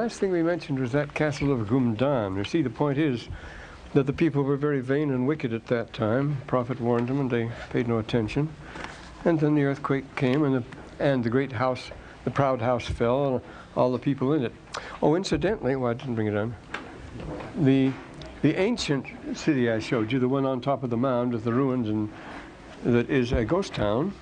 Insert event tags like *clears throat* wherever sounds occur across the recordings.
last thing we mentioned was that castle of Gumdan. You see, the point is that the people were very vain and wicked at that time. The prophet warned them, and they paid no attention. And then the earthquake came, and the, and the great house, the proud house fell, and all the people in it. Oh, incidentally, well, I didn't bring it on. The the ancient city I showed you, the one on top of the mound with the ruins and that is a ghost town,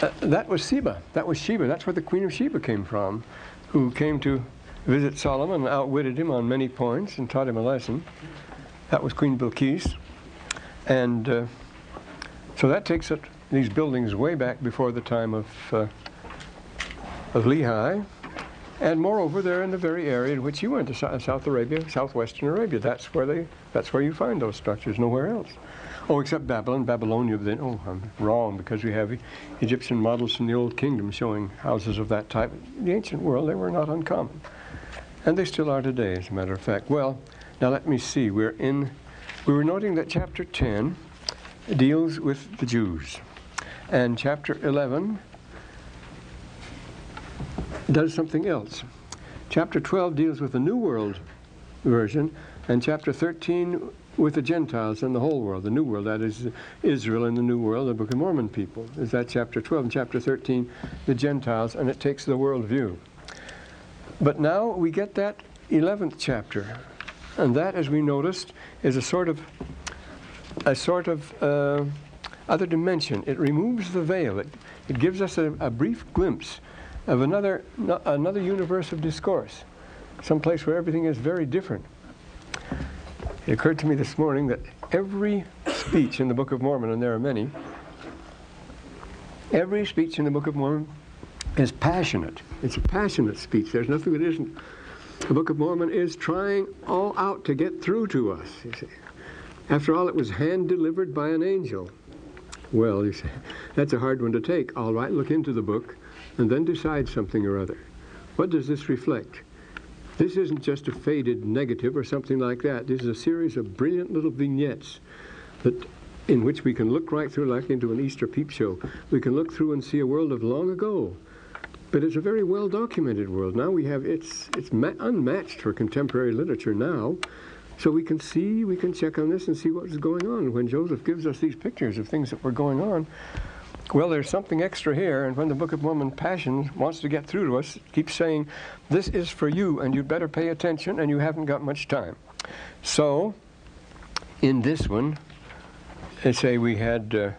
uh, that was Sheba. That was Sheba. That's where the Queen of Sheba came from, who came to visit Solomon and outwitted him on many points and taught him a lesson. That was Queen Bilqis. And uh, so that takes it, these buildings way back before the time of, uh, of Lehi. And moreover, they're in the very area in which you went to South Arabia, southwestern Arabia. That's where they, that's where you find those structures, nowhere else. Oh, except Babylon, Babylonia. Then, oh, I'm wrong because we have Egyptian models from the Old Kingdom showing houses of that type. In the ancient world, they were not uncommon, and they still are today, as a matter of fact. Well, now let me see. We're in. We were noting that chapter 10 deals with the Jews, and chapter 11 does something else. Chapter 12 deals with the New World version, and chapter 13 with the Gentiles and the whole world, the New World, that is Israel and the New World, the Book of Mormon people. Is that chapter 12 and chapter 13, the Gentiles, and it takes the world view. But now we get that 11th chapter, and that, as we noticed, is a sort of a sort of uh, other dimension. It removes the veil. It, it gives us a, a brief glimpse of another another universe of discourse, some place where everything is very different. It occurred to me this morning that every speech in the Book of Mormon, and there are many, every speech in the Book of Mormon is passionate. It's a passionate speech. There's nothing that isn't. The Book of Mormon is trying all out to get through to us. You see. After all, it was hand delivered by an angel. Well, you see, that's a hard one to take. All right, look into the book and then decide something or other. What does this reflect? This isn't just a faded negative or something like that. This is a series of brilliant little vignettes that in which we can look right through like into an Easter peep show. We can look through and see a world of long ago. But it's a very well documented world. Now we have it's it's unmatched for contemporary literature now. So we can see, we can check on this and see what's going on. When Joseph gives us these pictures of things that were going on, well, there's something extra here, and when the Book of Mormon Passion wants to get through to us, it keeps saying, This is for you, and you'd better pay attention, and you haven't got much time. So, in this one, let's say we had, uh,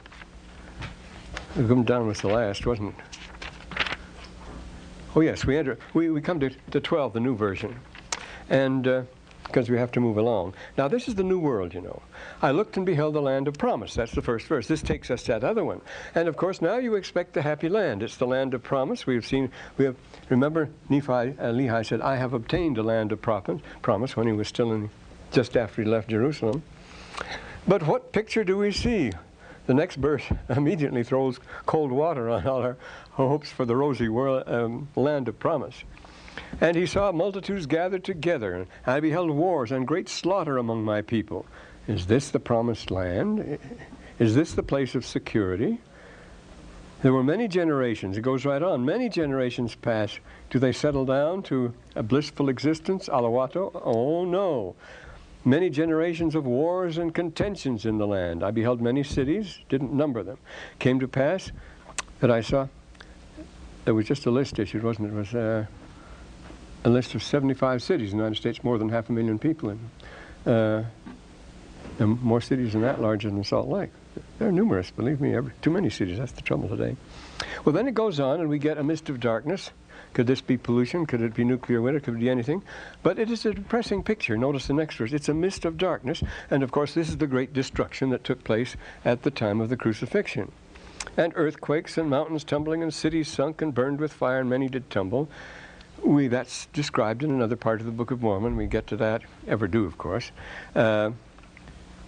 come down with the last, wasn't it? Oh, yes, we, enter, we, we come to, to 12, the new version. And uh, because we have to move along. Now, this is the new world, you know. I looked and beheld the land of promise. That's the first verse. This takes us to that other one. And of course, now you expect the happy land. It's the land of promise. We have seen, we have, remember, Nephi, uh, Lehi said, I have obtained a land of promise when he was still in, just after he left Jerusalem. But what picture do we see? The next verse *laughs* immediately throws cold water on all our hopes for the rosy world, um, land of promise. And he saw multitudes gathered together, and I beheld wars and great slaughter among my people. Is this the promised land? Is this the place of security? There were many generations, it goes right on, many generations pass. Do they settle down to a blissful existence, alawato? Oh no. Many generations of wars and contentions in the land. I beheld many cities, didn't number them. Came to pass that I saw, there was just a list issued, wasn't it? It was, uh, a list of 75 cities in the United States, more than half a million people in. Uh, and more cities than that larger than Salt Lake. They're numerous, believe me, every, too many cities. That's the trouble today. Well, then it goes on, and we get a mist of darkness. Could this be pollution? Could it be nuclear winter? Could it be anything? But it is a depressing picture. Notice the next verse. It's a mist of darkness. And of course, this is the great destruction that took place at the time of the crucifixion. And earthquakes and mountains tumbling and cities sunk and burned with fire, and many did tumble. We, that's described in another part of the Book of Mormon. We get to that, ever do, of course. Uh,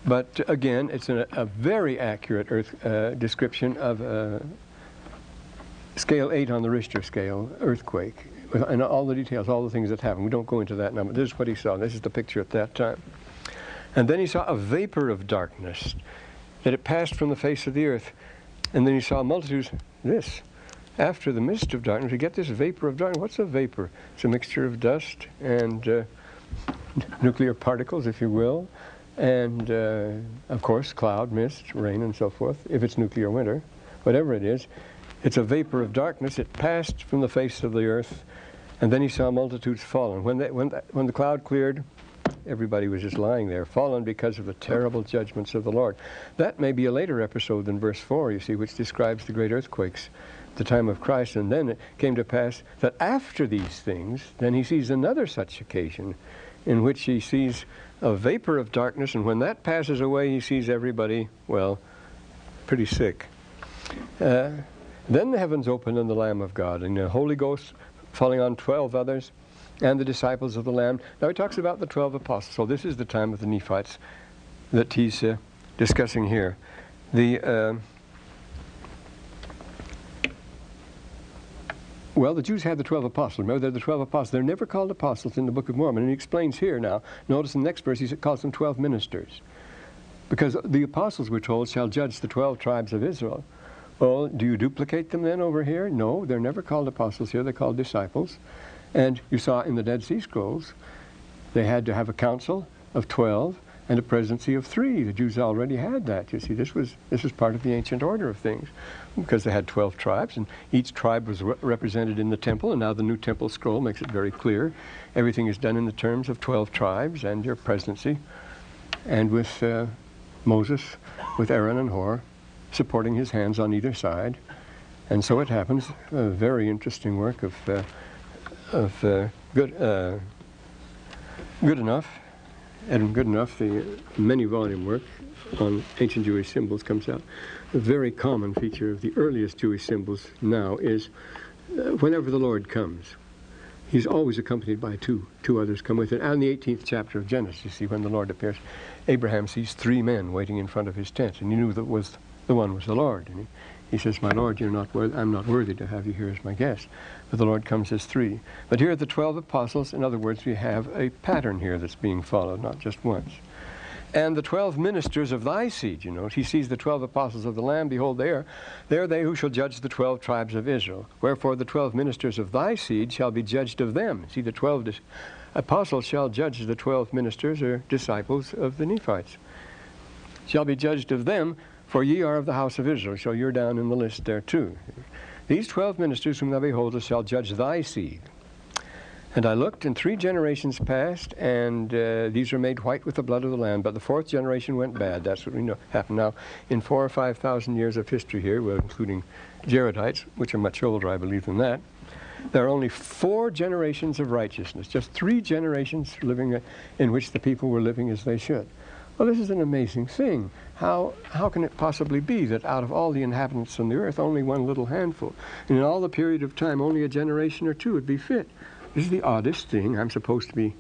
but again, it's a, a very accurate earth uh, description of a scale 8 on the Richter scale, earthquake, and all the details, all the things that happened. We don't go into that now, but this is what he saw. This is the picture at that time. And then he saw a vapor of darkness, that it passed from the face of the earth. And then he saw multitudes, this, after the mist of darkness, we get this vapor of darkness. What's a vapor? It's a mixture of dust and uh, nuclear particles, if you will, and uh, of course, cloud, mist, rain, and so forth, if it's nuclear winter, whatever it is. It's a vapor of darkness. It passed from the face of the earth, and then he saw multitudes fallen. When, they, when, the, when the cloud cleared, everybody was just lying there, fallen because of the terrible judgments of the Lord. That may be a later episode than verse 4, you see, which describes the great earthquakes the time of Christ. And then it came to pass that after these things, then he sees another such occasion in which he sees a vapor of darkness, and when that passes away, he sees everybody, well, pretty sick. Uh, then the heavens opened and the Lamb of God, and the Holy Ghost falling on 12 others, and the disciples of the Lamb. Now he talks about the 12 apostles. So this is the time of the Nephites that he's uh, discussing here. The. Uh, Well, the Jews had the 12 apostles. Remember, they're the 12 apostles. They're never called apostles in the Book of Mormon. And he explains here now. Notice in the next verse, he calls them 12 ministers. Because the apostles, we're told, shall judge the 12 tribes of Israel. Well, do you duplicate them then over here? No, they're never called apostles here. They're called disciples. And you saw in the Dead Sea Scrolls, they had to have a council of 12 and a presidency of three. The Jews already had that. You see, this was, this was part of the ancient order of things because they had 12 tribes, and each tribe was re- represented in the temple, and now the new temple scroll makes it very clear. Everything is done in the terms of 12 tribes and your presidency, and with uh, Moses, with Aaron and Hur, supporting his hands on either side. And so it happens, a very interesting work of, uh, of uh, good, uh, Goodenough and Goodenough, the many volume work on ancient Jewish symbols comes out. A very common feature of the earliest Jewish symbols now is uh, whenever the Lord comes, he's always accompanied by two, two others come with it. And in the 18th chapter of Genesis, you see, when the Lord appears, Abraham sees three men waiting in front of his tent, and he knew that was the one was the Lord. And he, he says, My Lord, you're not I'm not worthy to have you here as my guest. But the Lord comes as three. But here are the 12 apostles. In other words, we have a pattern here that's being followed, not just once. And the 12 ministers of thy seed, you know, he sees the 12 apostles of the Lamb, behold, there, they are they who shall judge the 12 tribes of Israel. Wherefore the 12 ministers of thy seed shall be judged of them. See, the 12 dis- apostles shall judge the 12 ministers or disciples of the Nephites. Shall be judged of them for ye are of the house of Israel, so you're down in the list there too. These twelve ministers whom thou beholdest shall judge thy seed. And I looked, and three generations passed, and uh, these were made white with the blood of the Lamb. But the fourth generation went bad. That's what we know happened now. In four or five thousand years of history here, including Jaredites, which are much older, I believe, than that, there are only four generations of righteousness, just three generations living uh, in which the people were living as they should. Well, this is an amazing thing. How, how can it possibly be that out of all the inhabitants on the earth, only one little handful, and in all the period of time, only a generation or two would be fit? This is the oddest thing. I'm supposed to be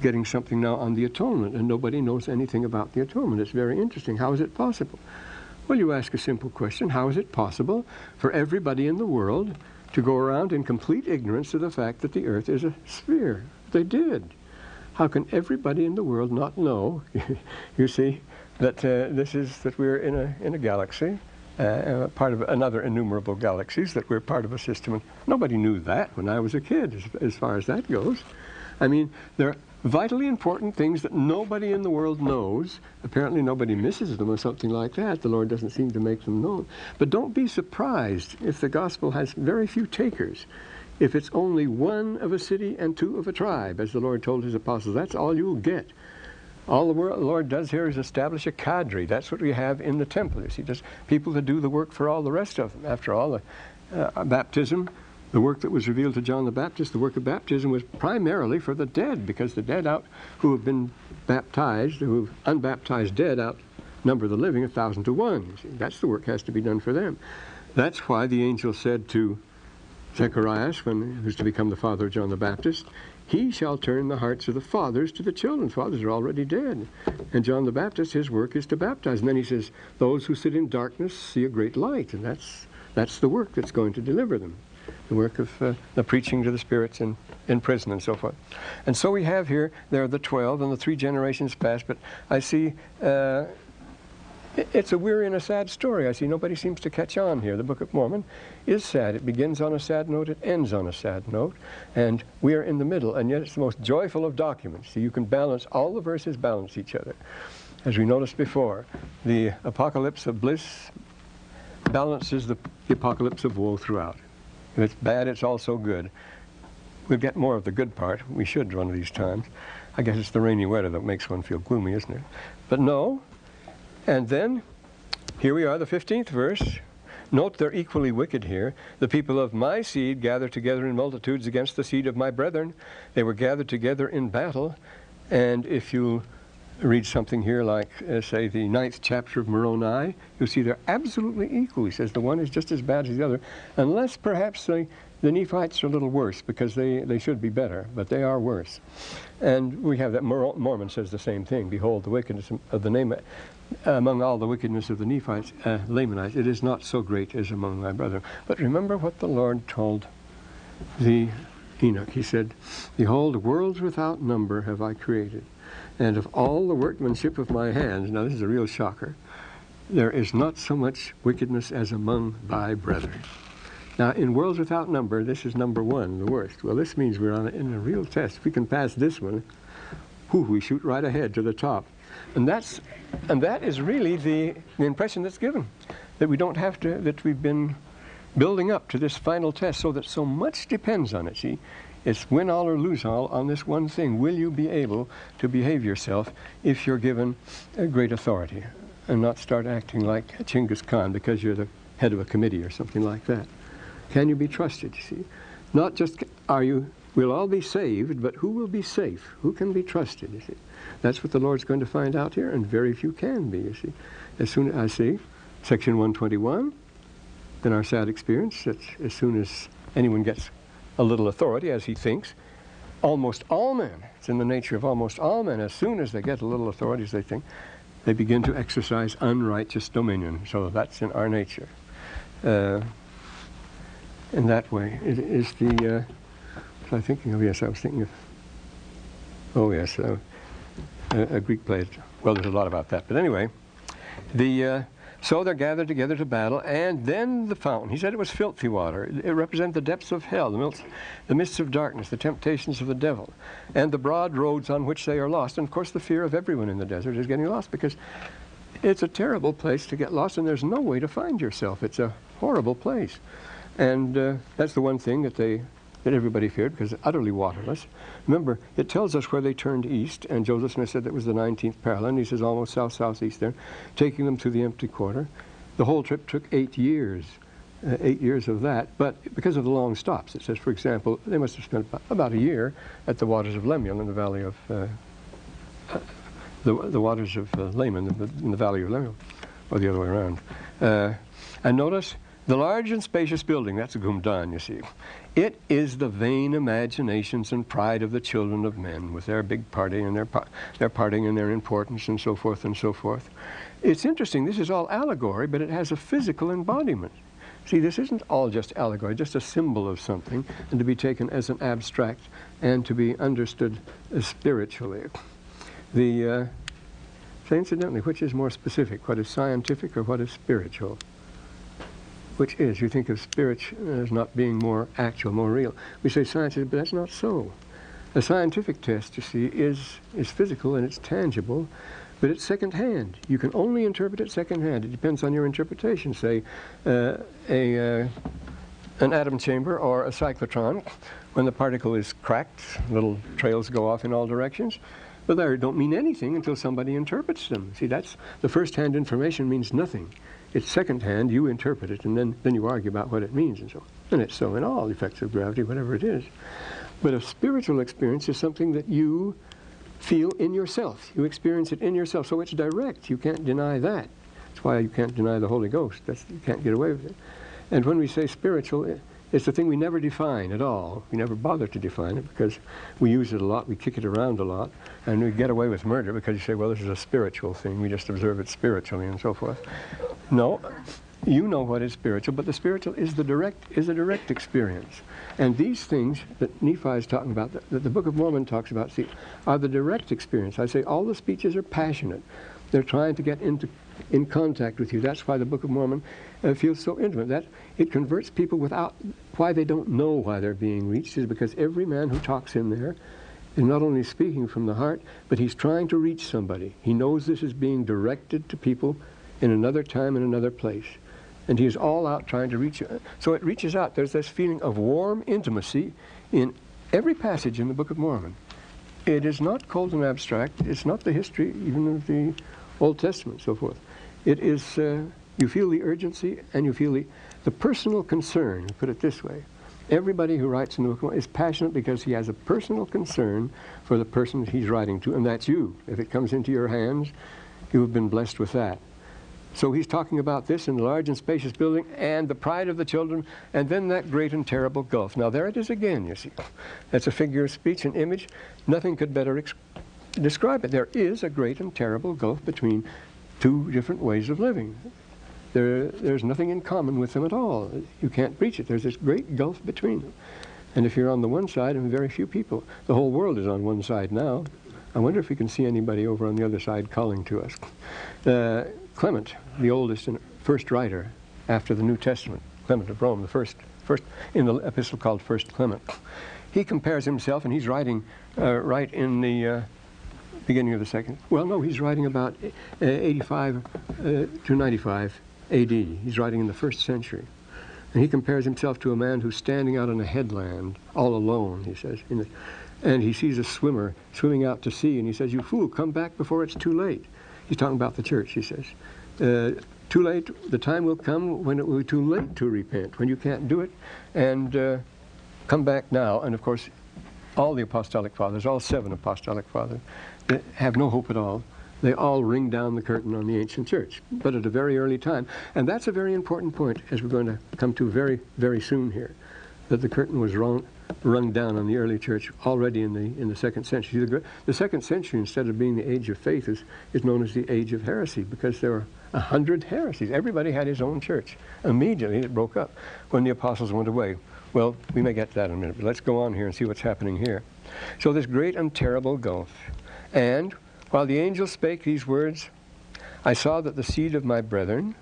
getting something now on the atonement, and nobody knows anything about the atonement. It's very interesting. How is it possible? Well, you ask a simple question How is it possible for everybody in the world to go around in complete ignorance of the fact that the earth is a sphere? They did. How can everybody in the world not know, *laughs* you see, that uh, this is that we're in a in a galaxy, uh, part of another innumerable galaxies, that we're part of a system. And nobody knew that when I was a kid, as, as far as that goes. I mean, there are vitally important things that nobody in the world knows. Apparently, nobody misses them or something like that. The Lord doesn't seem to make them known. But don't be surprised if the gospel has very few takers if it's only one of a city and two of a tribe, as the Lord told his apostles, that's all you'll get. All the Lord does here is establish a cadre. That's what we have in the temple. You see, just people to do the work for all the rest of them. After all, the uh, baptism, the work that was revealed to John the Baptist, the work of baptism was primarily for the dead, because the dead out who have been baptized, who have unbaptized dead outnumber the living a thousand to one. That's the work has to be done for them. That's why the angel said to Zacharias, when, who's to become the father of John the Baptist, he shall turn the hearts of the fathers to the children. Fathers are already dead. And John the Baptist, his work is to baptize. And then he says, those who sit in darkness see a great light. And that's, that's the work that's going to deliver them. The work of uh, the preaching to the spirits in, in prison and so forth. And so we have here, there are the 12 and the three generations past. But I see uh, It's a weary and a sad story. I see nobody seems to catch on here. The Book of Mormon is sad. It begins on a sad note, it ends on a sad note, and we are in the middle, and yet it's the most joyful of documents. So you can balance, all the verses balance each other. As we noticed before, the apocalypse of bliss balances the, the apocalypse of woe throughout. If it's bad, it's also good. We'll get more of the good part. We should one of these times. I guess it's the rainy weather that makes one feel gloomy, isn't it? But no, and then, here we are, the 15th verse. Note they're equally wicked here. The people of my seed gather together in multitudes against the seed of my brethren. They were gathered together in battle. And if you read something here like, uh, say, the ninth chapter of Moroni, you'll see they're absolutely equal. He says the one is just as bad as the other, unless perhaps the, the Nephites are a little worse because they, they should be better, but they are worse. And we have that, Mormon says the same thing. Behold, the wickedness of the name among all the wickedness of the Nephites, uh, Lamanites, it is not so great as among my brethren. But remember what the Lord told the Enoch. He said, Behold, worlds without number have I created, and of all the workmanship of my hands, now this is a real shocker, there is not so much wickedness as among thy brethren. Now, in worlds without number, this is number one, the worst. Well, this means we're on a, in a real test. If we can pass this one, whew, we shoot right ahead to the top. And that's and that is really the, the impression that's given. That we don't have to, that we've been building up to this final test so that so much depends on it. See, it's win all or lose all on this one thing. Will you be able to behave yourself if you're given a great authority and not start acting like Chinggis Khan because you're the head of a committee or something like that? Can you be trusted, you see? Not just are you, we'll all be saved, but who will be safe? Who can be trusted, you see? That's what the Lord's going to find out here, and very few can be, you see. As soon as I see section 121, then our sad experience, that as soon as anyone gets a little authority, as he thinks, almost all men, it's in the nature of almost all men, as soon as they get a little authority, as they think, they begin to exercise unrighteous dominion. So that's in our nature. Uh, in that way, it is the. Uh, was I thinking of? Yes, I was thinking of. Oh yes. Uh, a, a Greek play. Well, there's a lot about that. But anyway, the uh, so they're gathered together to battle, and then the fountain. He said it was filthy water. It, represented the depths of hell, the, milks, the mists of darkness, the temptations of the devil, and the broad roads on which they are lost. And of course, the fear of everyone in the desert is getting lost because it's a terrible place to get lost, and there's no way to find yourself. It's a horrible place. And uh, that's the one thing that they that everybody feared because utterly waterless. Remember, it tells us where they turned east, and Joseph Smith said that was the 19th parallel, and he says almost south-southeast there, taking them to the empty quarter. The whole trip took eight years, uh, eight years of that, but because of the long stops, it says, for example, they must have spent about, about a year at the waters of Lemuel in the valley of, uh, the, the waters of uh, Laman in the valley of Lemuel, or the other way around. Uh, and notice, the large and spacious building, that's a Gumdan, you see. It is the vain imaginations and pride of the children of men with their big party and their, their parting and their importance and so forth and so forth. It's interesting, this is all allegory, but it has a physical embodiment. See, this isn't all just allegory, just a symbol of something, and to be taken as an abstract and to be understood spiritually. The, uh, incidentally, which is more specific, what is scientific or what is spiritual? Which is, you think of spirit as not being more actual, more real. We say science is, but that's not so. A scientific test, you see, is, is physical and it's tangible, but it's second-hand. You can only interpret it second-hand. It depends on your interpretation. Say, uh, a, uh, an atom chamber or a cyclotron, when the particle is cracked, little trails go off in all directions. But they don't mean anything until somebody interprets them. See, that's the first-hand information means nothing. It's secondhand, you interpret it, and then, then you argue about what it means and so on. And it's so in all effects of gravity, whatever it is. But a spiritual experience is something that you feel in yourself. You experience it in yourself. So it's direct. You can't deny that. That's why you can't deny the Holy Ghost. That's, you can't get away with it. And when we say spiritual, it's the thing we never define at all. We never bother to define it because we use it a lot, we kick it around a lot, and we get away with murder because you say, well, this is a spiritual thing. We just observe it spiritually and so forth. No, you know what is spiritual, but the spiritual is the direct is a direct experience. And these things that Nephi is talking about, that, that the Book of Mormon talks about, see, are the direct experience. I say all the speeches are passionate. They're trying to get into in contact with you. That's why the Book of Mormon uh, feels so intimate. That it converts people without why they don't know why they're being reached is because every man who talks in there is not only speaking from the heart, but he's trying to reach somebody. He knows this is being directed to people in another time and another place. And he is all out trying to reach you. So it reaches out. There's this feeling of warm intimacy in every passage in the Book of Mormon. It is not cold and abstract. It's not the history even of the Old Testament, so forth. It is, uh, you feel the urgency and you feel the, the personal concern, put it this way. Everybody who writes in the book is passionate because he has a personal concern for the person he's writing to, and that's you. If it comes into your hands, you have been blessed with that. So he's talking about this in large and spacious building and the pride of the children, and then that great and terrible gulf. Now, there it is again, you see. That's a figure of speech, an image. Nothing could better describe it. There is a great and terrible gulf between two different ways of living. There, there's nothing in common with them at all. You can't reach it. There's this great gulf between them. And if you're on the one side, and very few people, the whole world is on one side now. I wonder if we can see anybody over on the other side calling to us. Uh, Clement, the oldest and first writer after the New Testament, Clement of Rome, the first, first in the epistle called First Clement, he compares himself, and he's writing uh, right in the uh, beginning of the second. Well, no, he's writing about uh, 85 uh, to 95 A.D. He's writing in the first century. And he compares himself to a man who's standing out on a headland, all alone, he says. The, and he sees a swimmer swimming out to sea, and he says, You fool, come back before it's too late. He's talking about the church, he says. Uh, too late, the time will come when it will be too late to repent, when you can't do it, and uh, come back now. And of course, all the apostolic fathers, all seven apostolic fathers, have no hope at all. They all ring down the curtain on the ancient church, but at a very early time. And that's a very important point, as we're going to come to very, very soon here, that the curtain was rung, rung down on the early church already in the in the second century. The, the, second century, instead of being the age of faith, is, is known as the age of heresy because there were a hundred heresies. Everybody had his own church. Immediately it broke up when the apostles went away. Well, we may get to that in a minute, but let's go on here and see what's happening here. So this great and terrible gulf. And while the angel spake these words, I saw that the seed of my brethren,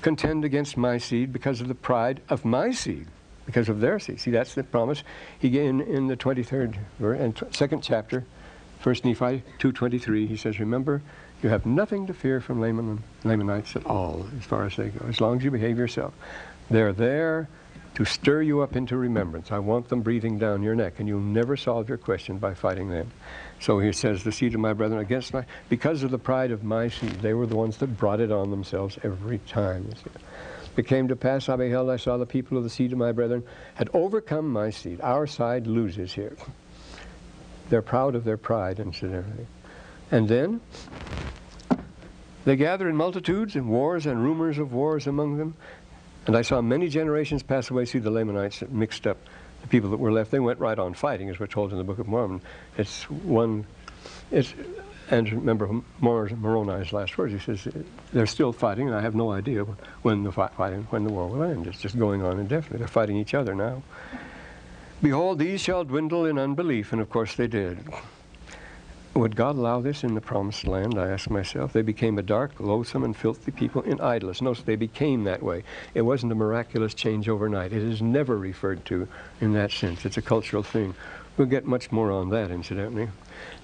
contend against my seed because of the pride of my seed, because of their seed. See, that's the promise he gave in, in the 23rd and second chapter, First Nephi 2.23. He says, remember, you have nothing to fear from Laman Lamanites at all, as far as they go, as long as you behave yourself. They're there to stir you up into remembrance. I want them breathing down your neck, and you'll never solve your question by fighting them. So he says, the seed of my brethren against my, because of the pride of my seed, they were the ones that brought it on themselves every time. It came to pass, I beheld, I saw the people of the seed of my brethren had overcome my seed. Our side loses here. They're proud of their pride everything. And then they gather in multitudes and wars and rumors of wars among them. And I saw many generations pass away. See the Lamanites mixed up the people that were left, they went right on fighting, as we're told in the Book of Mormon. It's one, it's, and remember Moroni's last words. He says they're still fighting, and I have no idea when the fighting, when the war will end. It's just going on indefinitely. They're fighting each other now. Behold, these shall dwindle in unbelief, and of course they did. Would God allow this in the promised land? I ask myself. They became a dark, loathsome, and filthy people in idleness. Notice they became that way. It wasn't a miraculous change overnight. It is never referred to in that sense. It's a cultural thing. We'll get much more on that, incidentally.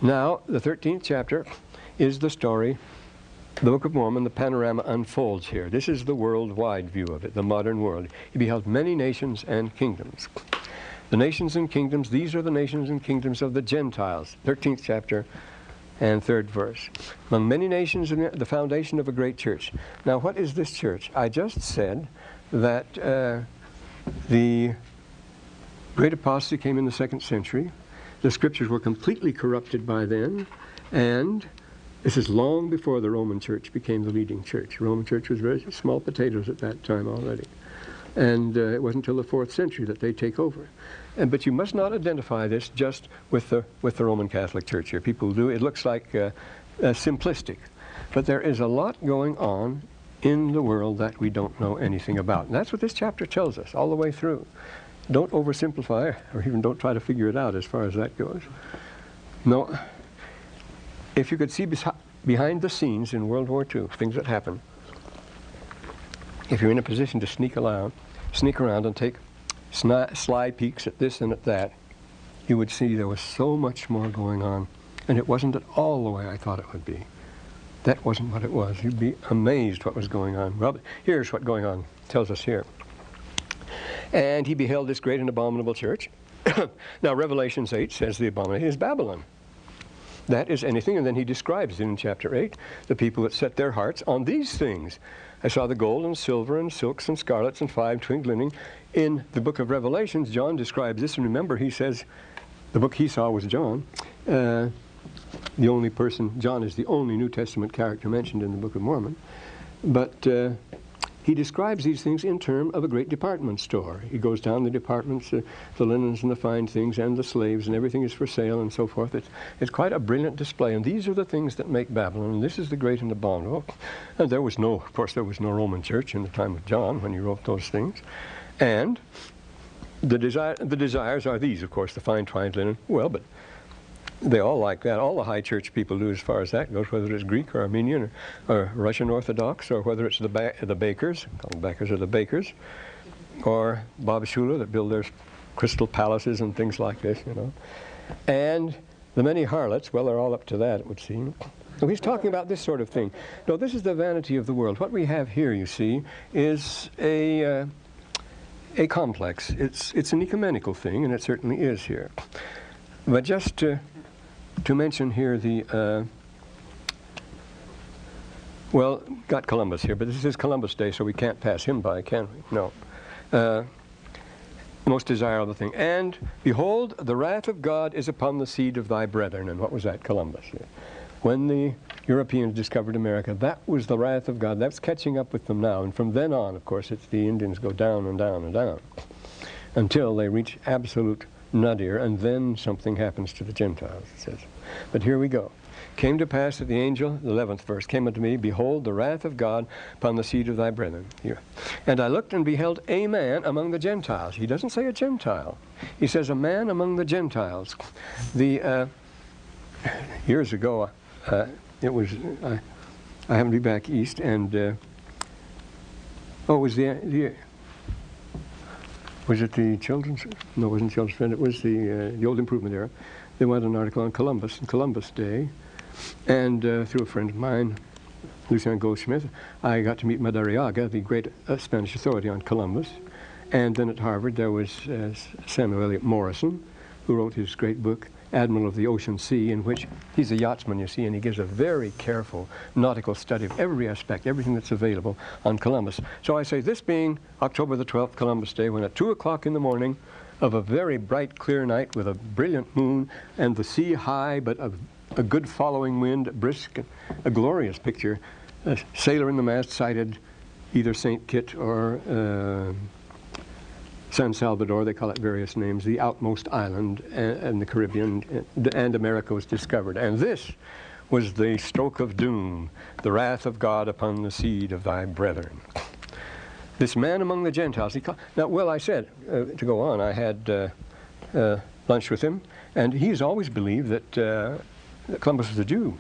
Now, the 13th chapter is the story, the Book of Mormon, the panorama unfolds here. This is the worldwide view of it, the modern world. He beheld many nations and kingdoms. The nations and kingdoms, these are the nations and kingdoms of the Gentiles. 13th chapter and third verse. Among many nations, the foundation of a great church. Now, what is this church? I just said that uh, the great apostasy came in the second century. The scriptures were completely corrupted by then, and this is long before the Roman church became the leading church. The Roman church was very small potatoes at that time already. And uh, it wasn't until the fourth century that they take over. And, but you must not identify this just with the, with the Roman Catholic Church here. People do. It looks like uh, uh, simplistic. But there is a lot going on in the world that we don't know anything about. And that's what this chapter tells us all the way through. Don't oversimplify or even don't try to figure it out as far as that goes. No. If you could see behind the scenes in World War II, things that happen, if you're in a position to sneak around, sneak around and take sly peeks at this and at that, you would see there was so much more going on. And it wasn't at all the way I thought it would be. That wasn't what it was. You'd be amazed what was going on. Well, here's what going on. Tells us here. And he beheld this great and abominable church. *coughs* now, Revelations 8 says the abomination is Babylon. That is anything, and then he describes it in chapter 8 the people that set their hearts on these things. I saw the gold and silver and silks and scarlets and five twin gleaming. In the book of Revelations, John describes this, and remember, he says the book he saw was John. Uh, the only person, John is the only New Testament character mentioned in the Book of Mormon. But uh, he describes these things in terms of a great department store. He goes down the departments, uh, the linens and the fine things and the slaves and everything is for sale and so forth. It's, it's quite a brilliant display. And these are the things that make Babylon. And this is the great and the abominable. And there was no, of course, there was no Roman church in the time of John when he wrote those things. And the, desire, the desires are these, of course, the fine twined linen. Well, but they all like that. All the high church people do as far as that goes, whether it's Greek or Armenian or, or Russian Orthodox or whether it's the, ba- the Bakkers, the Bakkers are the Bakkers, or Bob Schuller that build their crystal palaces and things like this, you know. And the many harlots, well, they're all up to that, it would seem. So he's talking about this sort of thing. No, this is the vanity of the world. What we have here, you see, is a, uh, a complex. It's, it's an ecumenical thing, and it certainly is here. But just to to mention here the, uh, well, got Columbus here, but this is Columbus Day, so we can't pass him by, can we? No. Uh, most desirable thing. And behold, the wrath of God is upon the seed of thy brethren. And what was that? Columbus. When the Europeans discovered America, that was the wrath of God. That's catching up with them now. And from then on, of course, it's the Indians go down and down and down until they reach absolute nadir, and then something happens to the Gentiles, it says. But here we go. Came to pass that the angel, the 11th verse, came unto me, Behold, the wrath of God upon the seed of thy brethren. Here. And I looked and beheld a man among the Gentiles. He doesn't say a Gentile. He says a man among the Gentiles. The uh, years ago, uh, it was I, I happened to be back east, and uh, oh, it was the the was it the children's? No, it wasn't children's friend. It was the uh, the old improvement era. They wanted an article on Columbus and Columbus Day, and uh, through a friend of mine, Lucian Goldsmith, I got to meet Madariaga, the great uh, Spanish authority on Columbus. And then at Harvard there was uh, Samuel Eliot Morison, who wrote his great book Admiral of the Ocean Sea, in which he's a yachtsman, you see, and he gives a very careful nautical study of every aspect, everything that's available on Columbus. So I say, this being October the 12th, Columbus Day, when at 2 o'clock in the morning of a very bright, clear night with a brilliant moon and the sea high, but a, a good following wind, brisk, a glorious picture, a sailor in the mast sighted either St. Kitts or uh, San Salvador, they call it various names, the outmost island in the Caribbean, and America was discovered. And this was the stroke of doom, the wrath of God upon the seed of thy brethren. This man among the Gentiles. He called, now, well, I said, uh, to go on, I had uh, uh, lunch with him, and he's always believed that, uh, that Columbus was a Jew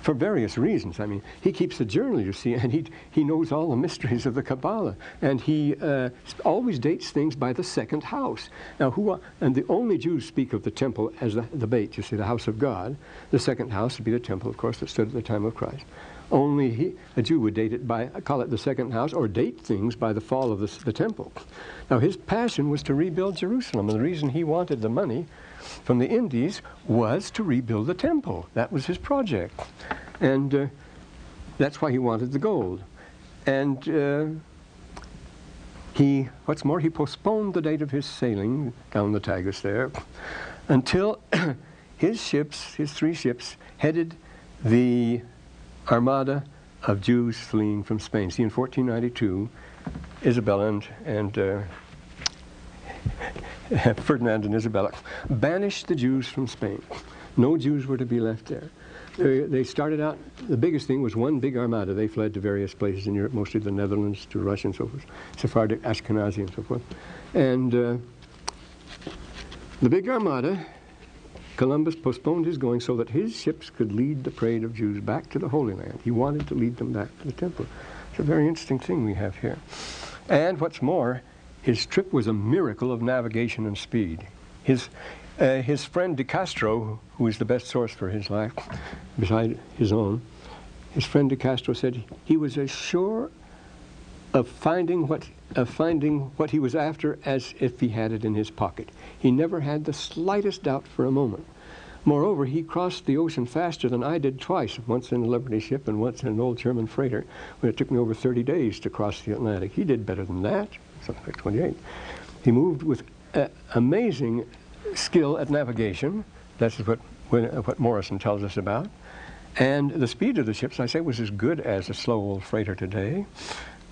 for various reasons. I mean, he keeps a journal, you see, *laughs* and he, he knows all the mysteries of the Kabbalah. And he uh, always dates things by the second house. Now, who are, and the only Jews speak of the temple as the, the Beit, you see, the house of God. The second house would be the temple, of course, that stood at the time of Christ. Only he, a Jew would date it by, call it the second house, or date things by the fall of the, the temple. Now, his passion was to rebuild Jerusalem, and the reason he wanted the money from the Indies was to rebuild the temple. That was his project. And uh, that's why he wanted the gold. And uh, he, what's more, he postponed the date of his sailing down the Tagus there until *clears throat* his ships, his three ships, headed the armada of Jews fleeing from Spain. See, in 1492, Isabella and, and uh, *laughs* Ferdinand and Isabella banished the Jews from Spain. No Jews were to be left there. They, they started out, the biggest thing was one big armada. They fled to various places in Europe, mostly the Netherlands, to Russia and so forth, Sephardic, Ashkenazi and so forth. And uh, the big armada Columbus postponed his going so that his ships could lead the parade of Jews back to the Holy Land. He wanted to lead them back to the temple. It's a very interesting thing we have here. And what's more, his trip was a miracle of navigation and speed. His, uh, his friend De Castro, who is the best source for his life, beside his own, his friend De Castro said he was as sure of finding what of finding what he was after as if he had it in his pocket. He never had the slightest doubt for a moment. Moreover, he crossed the ocean faster than I did twice, once in a Liberty ship and once in an old German freighter, when it took me over 30 days to cross the Atlantic. He did better than that, something like 28. He moved with uh, amazing skill at navigation. That's what, what Morison tells us about. And the speed of the ships, I say, was as good as a slow old freighter today.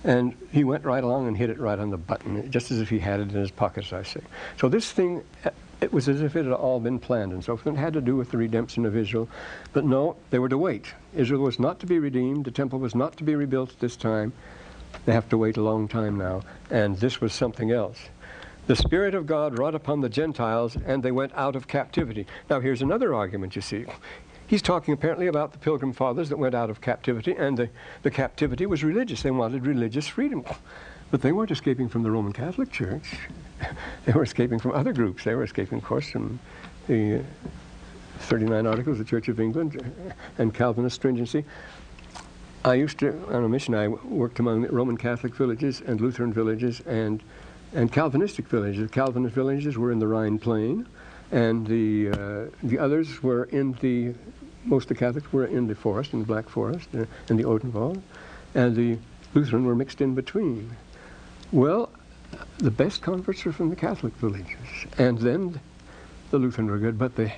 And he went right along and hit it right on the button, just as if he had it in his pockets, I say. So this thing, uh, it was as if it had all been planned and so forth. It had to do with the redemption of Israel. But no, they were to wait. Israel was not to be redeemed. The temple was not to be rebuilt at this time. They have to wait a long time now. And this was something else. The Spirit of God wrought upon the Gentiles, and they went out of captivity. Now, here's another argument, you see. He's talking apparently about the Pilgrim Fathers that went out of captivity, and the, the captivity was religious. They wanted religious freedom. But they weren't escaping from the Roman Catholic Church. *laughs* they were escaping from other groups. They were escaping, of course, from the 39 Articles of the Church of England and Calvinist stringency. I used to, on a mission, I worked among Roman Catholic villages and Lutheran villages and, and Calvinistic villages. The Calvinist villages were in the Rhine Plain, and the, uh, the others were in the most of the Catholics were in the forest, in the Black Forest, uh, in the Odenwald, and the Lutheran were mixed in between. Well, the best converts were from the Catholic villages, and then the Lutheran were good, but the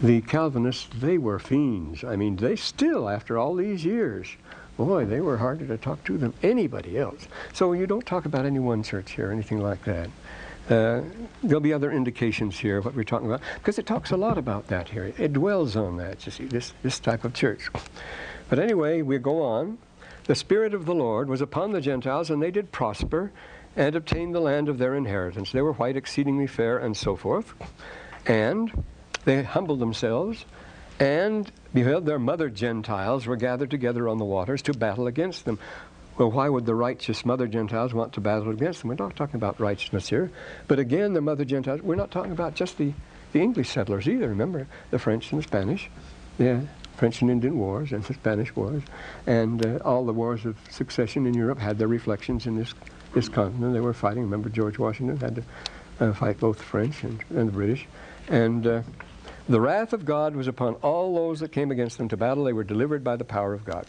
the Calvinists, they were fiends. I mean, they still, after all these years, boy, they were harder to talk to than anybody else. So you don't talk about any one church here or anything like that. Uh, there'll be other indications here of what we're talking about, because it talks a lot about that here. It dwells on that, you see, this, this type of church. But anyway, we go on. The Spirit of the Lord was upon the Gentiles, and they did prosper and obtain the land of their inheritance. They were white, exceedingly fair, and so forth. And they humbled themselves, and beheld their mother Gentiles were gathered together on the waters to battle against them. Well, why would the righteous mother Gentiles want to battle against them? We're not talking about righteousness here. But again, the mother Gentiles, we're not talking about just the, the English settlers either. Remember, the French and the Spanish, the French and Indian wars and the Spanish wars, and uh, all the wars of succession in Europe had their reflections in this, this continent. They were fighting. Remember, George Washington had to uh, fight both the French and, and the British. And uh, the wrath of God was upon all those that came against them to battle. They were delivered by the power of God.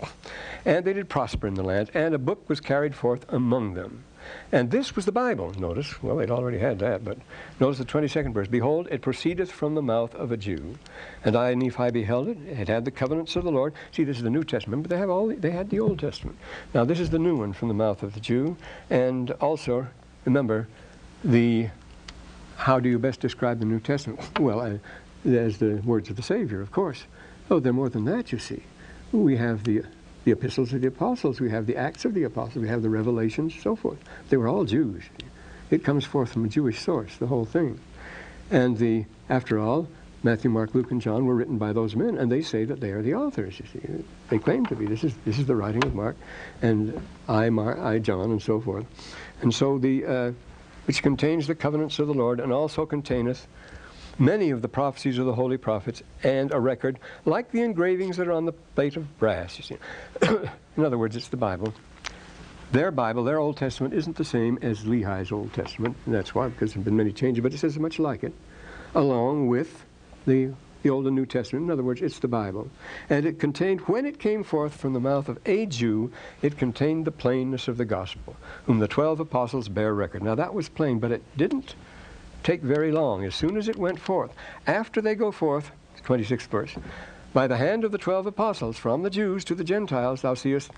And they did prosper in the land, and a book was carried forth among them. And this was the Bible. Notice, well, they'd already had that, but notice the 22nd verse. Behold, it proceedeth from the mouth of a Jew. And I, Nephi, beheld it. It had the covenants of the Lord. See, this is the New Testament, but they have all. The, they had the Old Testament. Now, this is the new one from the mouth of the Jew. And also, remember, the how do you best describe the New Testament? Well, I, as the words of the Savior, of course. Oh, they're more than that, you see. We have the, the epistles of the apostles, we have the Acts of the apostles, we have the revelations, so forth. They were all Jews. It comes forth from a Jewish source, the whole thing. And the, after all, Matthew, Mark, Luke, and John were written by those men, and they say that they are the authors. You see, they claim to be. This is this is the writing of Mark, and I, Mark, I, John, and so forth. And so the uh, which contains the covenants of the Lord, and also containeth many of the prophecies of the holy prophets, and a record like the engravings that are on the plate of brass. You see, *coughs* in other words, it's the Bible. Their Bible, their Old Testament, isn't the same as Lehi's Old Testament, and that's why, because there have been many changes, but it says much like it, along with the the Old and New Testament. In other words, it's the Bible. And it contained, when it came forth from the mouth of a Jew, it contained the plainness of the gospel, whom the twelve apostles bear record. Now that was plain, but it didn't take very long. As soon as it went forth, after they go forth, 26th verse, by the hand of the twelve apostles, from the Jews to the Gentiles, thou seest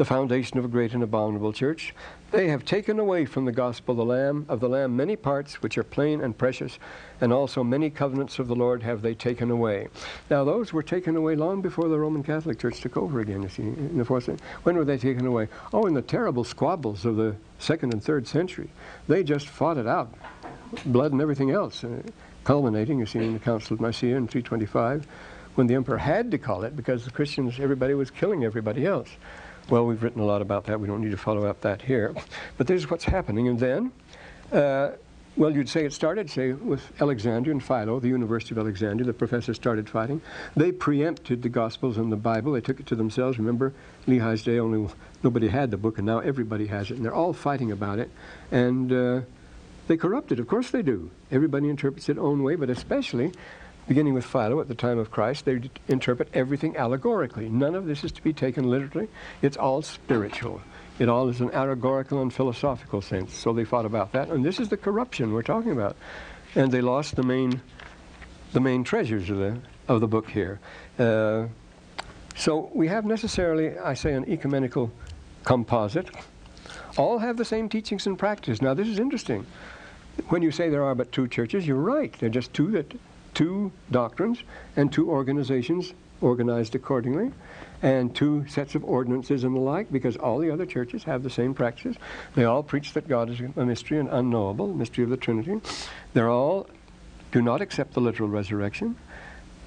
the foundation of a great and abominable church. They have taken away from the gospel the Lamb of the Lamb many parts which are plain and precious, and also many covenants of the Lord have they taken away. Now those were taken away long before the Roman Catholic Church took over again. You see, in the fourth century. When were they taken away? Oh, in the terrible squabbles of the second and third century. They just fought it out blood and everything else, uh, culminating, you see, in the Council of Nicaea in 325, when the emperor had to call it because the Christians, everybody was killing everybody else. Well, we've written a lot about that. We don't need to follow up that here. But this is what's happening. And then, uh, well, you'd say it started, say, with Alexander and Philo, the University of Alexandria. The professors started fighting. They preempted the Gospels and the Bible. They took it to themselves. Remember, Lehi's day, only nobody had the book, and now everybody has it. And they're all fighting about it. And uh, they corrupt it. Of course they do. Everybody interprets it own way, but especially beginning with Philo at the time of Christ, they interpret everything allegorically. None of this is to be taken literally. It's all spiritual. It all is an allegorical and philosophical sense. So they thought about that. And this is the corruption we're talking about. And they lost the main, the main treasures of the, of the book here. Uh, so we have necessarily, I say, an ecumenical composite. All have the same teachings and practice. Now, this is interesting. When you say there are but two churches, you're right. They're just two that two doctrines and two organizations organized accordingly, and two sets of ordinances and the like, because all the other churches have the same practices. They all preach that God is a mystery and unknowable, mystery of the Trinity. They're all do not accept the literal resurrection.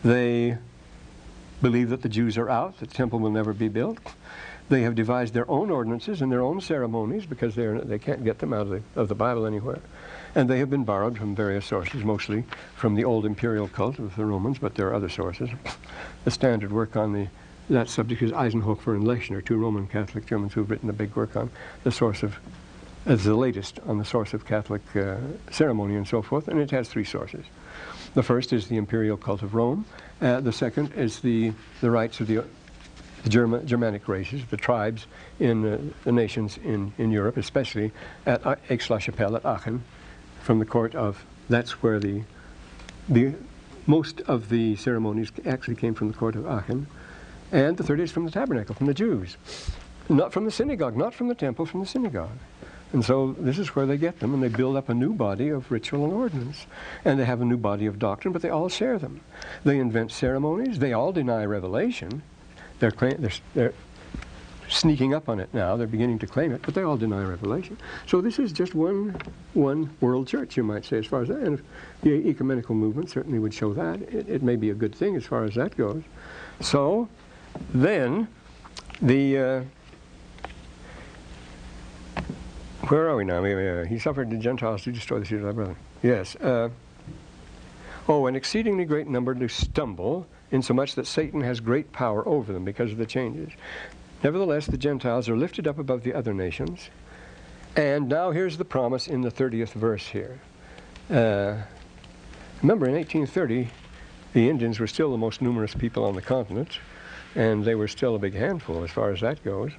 They believe that the Jews are out, that the temple will never be built. They have devised their own ordinances and their own ceremonies because they're, they can't get them out of the, of the Bible anywhere. And they have been borrowed from various sources, mostly from the old imperial cult of the Romans, but there are other sources. The standard work on the, that subject is Eisenhofer and Lechner, two Roman Catholic Germans who have written a big work on the source of, as the latest on the source of Catholic uh, ceremony and so forth, and it has three sources. The first is the imperial cult of Rome. Uh, the second is the, the rites of the, the German, Germanic races, the tribes in uh, the nations in, in Europe, especially at Aix-la-Chapelle at Aachen, from the court of, that's where the, the most of the ceremonies actually came from the court of Aachen. And the third is from the tabernacle, from the Jews. Not from the synagogue, not from the temple, from the synagogue. And so this is where they get them, and they build up a new body of ritual and ordinance. And they have a new body of doctrine, but they all share them. They invent ceremonies. They all deny revelation. They're, they're, they're sneaking up on it now. They're beginning to claim it, but they all deny revelation. So this is just one, one world church, you might say, as far as that. And the ecumenical movement certainly would show that. It, it may be a good thing as far as that goes. So then the. Uh, where are we now? Uh, he suffered the Gentiles to destroy the seed of thy brother. Yes. Uh, oh, an exceedingly great number to stumble, insomuch that Satan has great power over them because of the changes. Nevertheless, the Gentiles are lifted up above the other nations. And now here's the promise in the 30th verse here. Uh, remember, in 1830, the Indians were still the most numerous people on the continent, and they were still a big handful as far as that goes.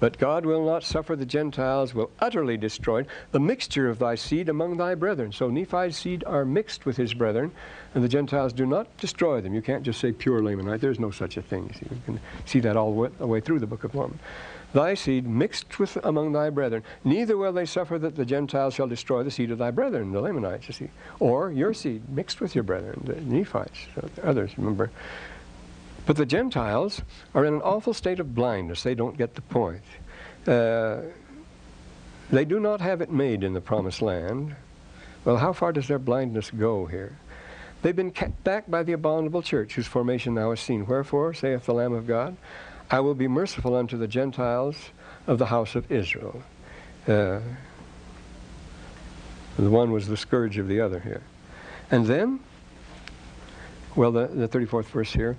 But God will not suffer the Gentiles, will utterly destroy the mixture of thy seed among thy brethren. So Nephi's seed are mixed with his brethren, and the Gentiles do not destroy them. You can't just say pure Lamanite. There's no such a thing. You can see that all the way through the Book of Mormon. Thy seed mixed with among thy brethren. Neither will they suffer that the Gentiles shall destroy the seed of thy brethren, the Lamanites, you see. Or your seed mixed with your brethren, the Nephites, others, remember. But the Gentiles are in an awful state of blindness. They don't get the point. Uh, they do not have it made in the promised land. Well, how far does their blindness go here? They've been kept back by the abominable church, whose formation now is seen. Wherefore, saith the Lamb of God, I will be merciful unto the Gentiles of the house of Israel. Uh, the one was the scourge of the other here. And then, well, the, the 34th verse here,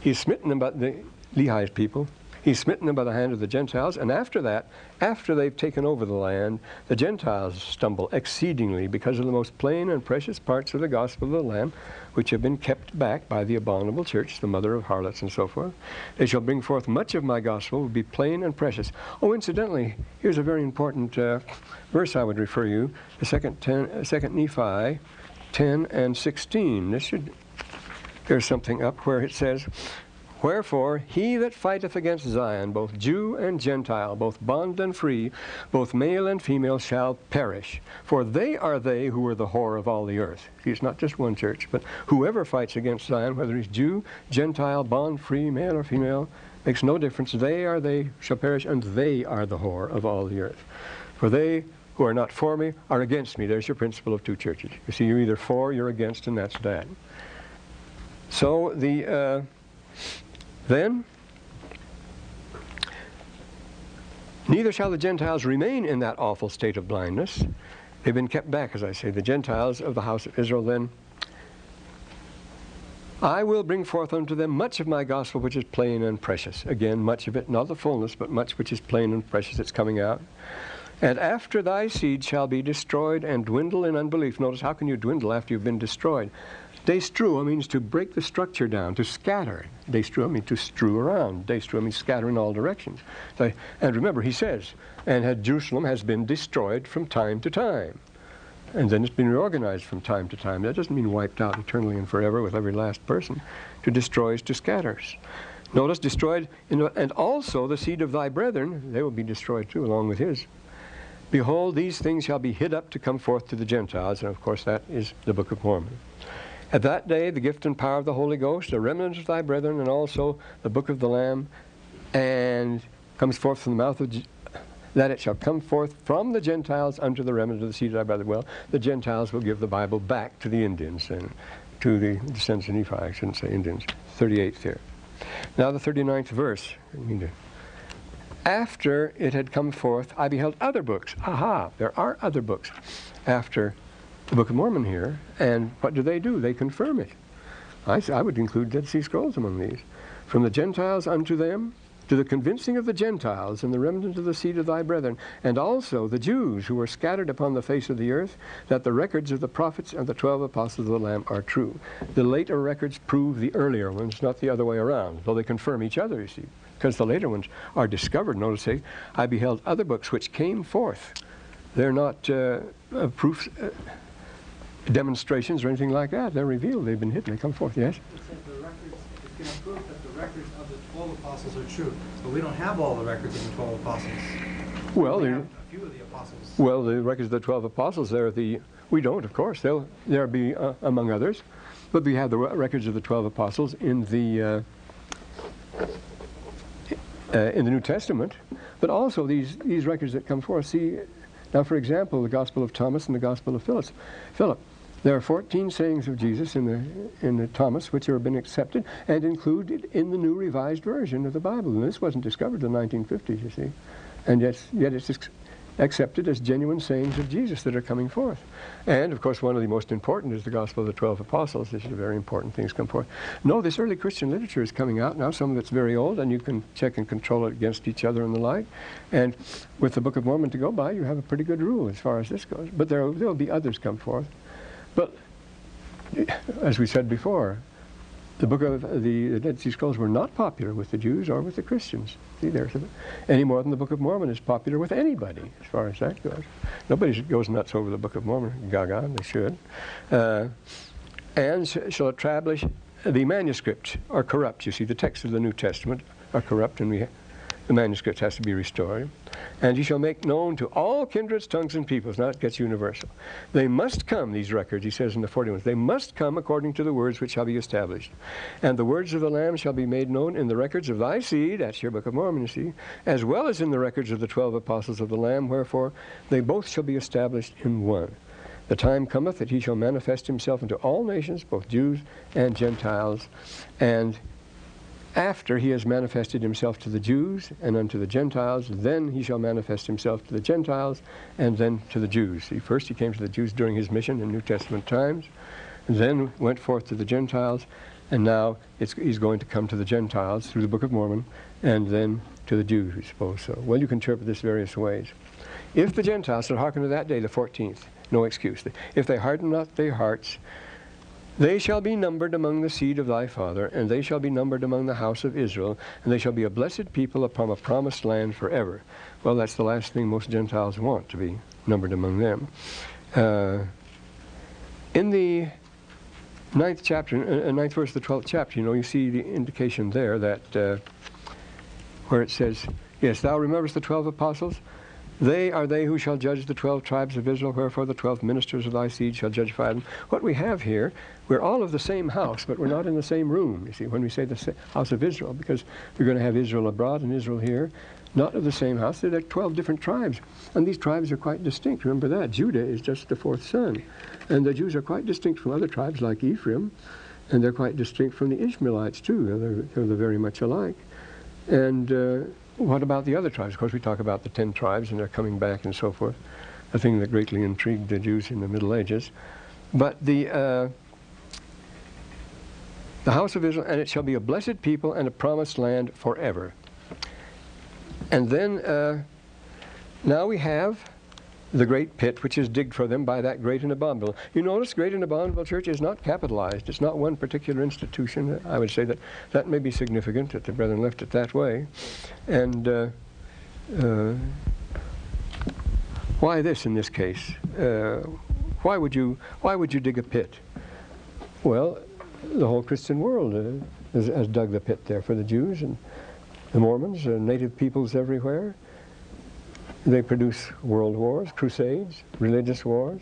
he's smitten them by the Lehi's people. He's smitten them by the hand of the Gentiles, and after that, after they've taken over the land, the Gentiles stumble exceedingly because of the most plain and precious parts of the gospel of the Lamb, which have been kept back by the abominable church, the mother of harlots and so forth. They shall bring forth much of my gospel, will be plain and precious. Oh, incidentally, here's a very important uh, verse I would refer you, the second, ten, uh, second Nephi 10 and 16. This should, there's something up where it says, Wherefore, he that fighteth against Zion, both Jew and Gentile, both bond and free, both male and female, shall perish. For they are they who are the whore of all the earth. It's not just one church, but whoever fights against Zion, whether he's Jew, Gentile, bond, free, male or female, makes no difference. They are they shall perish, and they are the whore of all the earth. For they who are not for me are against me. There's your principle of two churches. You see, you're either for, you're against, and that's that. So the uh, then neither shall the Gentiles remain in that awful state of blindness. They've been kept back, as I say. The Gentiles of the house of Israel then I will bring forth unto them much of my gospel which is plain and precious. Again, much of it, not the fullness, but much which is plain and precious that's coming out. And after thy seed shall be destroyed and dwindle in unbelief. Notice, how can you dwindle after you've been destroyed? Destruo means to break the structure down, to scatter. Destruo means to strew around. Destruo means scatter in all directions. So, and remember, he says, and had Jerusalem has been destroyed from time to time. And then it's been reorganized from time to time. That doesn't mean wiped out eternally and forever with every last person. To destroy is to scatters. Notice destroyed, and also the seed of thy brethren, they will be destroyed too, along with his. Behold, these things shall be hid up to come forth to the Gentiles. And of course, that is the Book of Mormon. At that day, the gift and power of the Holy Ghost, the remnant of thy brethren, and also the Book of the Lamb, and comes forth from the mouth of that it shall come forth from the Gentiles unto the remnant of the seed of thy brother. Well, the Gentiles will give the Bible back to the Indians and to the descendants of Nephi. I shouldn't say Indians. 38th here. Now the 39th verse. After it had come forth, I beheld other books. Aha, there are other books after the Book of Mormon here. And what do they do? They confirm it. I, I would include Dead Sea Scrolls among these. From the Gentiles unto them, to the convincing of the Gentiles and the remnant of the seed of thy brethren, and also the Jews who were scattered upon the face of the earth, that the records of the prophets and the twelve apostles of the Lamb are true. The later records prove the earlier ones, not the other way around, though they confirm each other, you see, because the later ones are discovered. Notice, say, I beheld other books which came forth. They're not uh, uh, proofs, uh, demonstrations, or anything like that. They're revealed. They've been hidden. They come forth. Yes the records of the 12 apostles are true. So we don't have all the records of the 12 apostles. Well, we have a few of the apostles. Well, the records of the 12 apostles, they're the, we don't, of course. They'll, there be uh, among others. But we have the records of the 12 apostles in the, uh, uh, in the New Testament. But also these, these records that come forth. See, now, for example, the Gospel of Thomas and the Gospel of Philip. Philip. There are 14 sayings of Jesus in the, in the Thomas which have been accepted and included in the New Revised Version of the Bible. And this wasn't discovered the 1950s, you see. And yet, yet it's accepted as genuine sayings of Jesus that are coming forth. And, of course, one of the most important is the Gospel of the Twelve Apostles. These are very important things come forth. No, this early Christian literature is coming out now. Some of it's very old, and you can check and control it against each other and the like. And with the Book of Mormon to go by, you have a pretty good rule as far as this goes. But there will be others come forth. But as we said before, the book of the, Dead Sea Scrolls were not popular with the Jews or with the Christians. See, there's any more than the Book of Mormon is popular with anybody, as far as that goes. Nobody goes nuts over the Book of Mormon. Gaga, they should. Uh, and shall establish the manuscripts are corrupt. You see, the texts of the New Testament are corrupt, and we the manuscript has to be restored. And you shall make known to all kindreds, tongues, and peoples. Now it gets universal. They must come, these records, he says in the 41s, they must come according to the words which shall be established. And the words of the Lamb shall be made known in the records of thy seed, that's your book of Mormon, you see, as well as in the records of the twelve apostles of the Lamb, wherefore they both shall be established in one. The time cometh that he shall manifest himself unto all nations, both Jews and Gentiles, and after he has manifested himself to the Jews and unto the Gentiles, then he shall manifest himself to the Gentiles and then to the Jews. See, first he came to the Jews during his mission in New Testament times, then went forth to the Gentiles, and now he's going to come to the Gentiles through the Book of Mormon, and then to the Jews, we suppose so. Well, you can interpret this various ways. If the Gentiles should hearken to that day, the 14th, no excuse. If they harden not their hearts, they shall be numbered among the seed of thy father, and they shall be numbered among the house of Israel, and they shall be a blessed people upon a promised land forever. Well, that's the last thing most Gentiles want, to be numbered among them. Uh, in the ninth chapter, uh, uh ninth verse of the twelfth chapter, you know, you see the indication there that uh, where it says, Yes, thou rememberest the twelve apostles? They are they who shall judge the twelve tribes of Israel, wherefore the twelve ministers of thy seed shall judge them. What we have here, we're all of the same house, but we're not in the same room, you see, when we say the house of Israel, because we're going to have Israel abroad and Israel here, not of the same house. They're 12 different tribes, and these tribes are quite distinct. Remember that. Judah is just the fourth son, and the Jews are quite distinct from other tribes like Ephraim, and they're quite distinct from the Ishmaelites, too. They're, they're very much alike. And uh, what about the other tribes? Of course, we talk about the ten tribes and they're coming back and so forth, a thing that greatly intrigued the Jews in the Middle Ages. But the, uh, the house of Israel, and it shall be a blessed people and a promised land forever. And then uh, now we have the great pit which is digged for them by that great and abominable. You notice great and abominable church is not capitalized. It's not one particular institution. I would say that that may be significant that the brethren left it that way. And uh, uh, why this in this case? Uh, why would you why would you dig a pit? Well, the whole Christian world uh, has, has, dug the pit there for the Jews and the Mormons, uh, native peoples everywhere. They produce world wars, crusades, religious wars,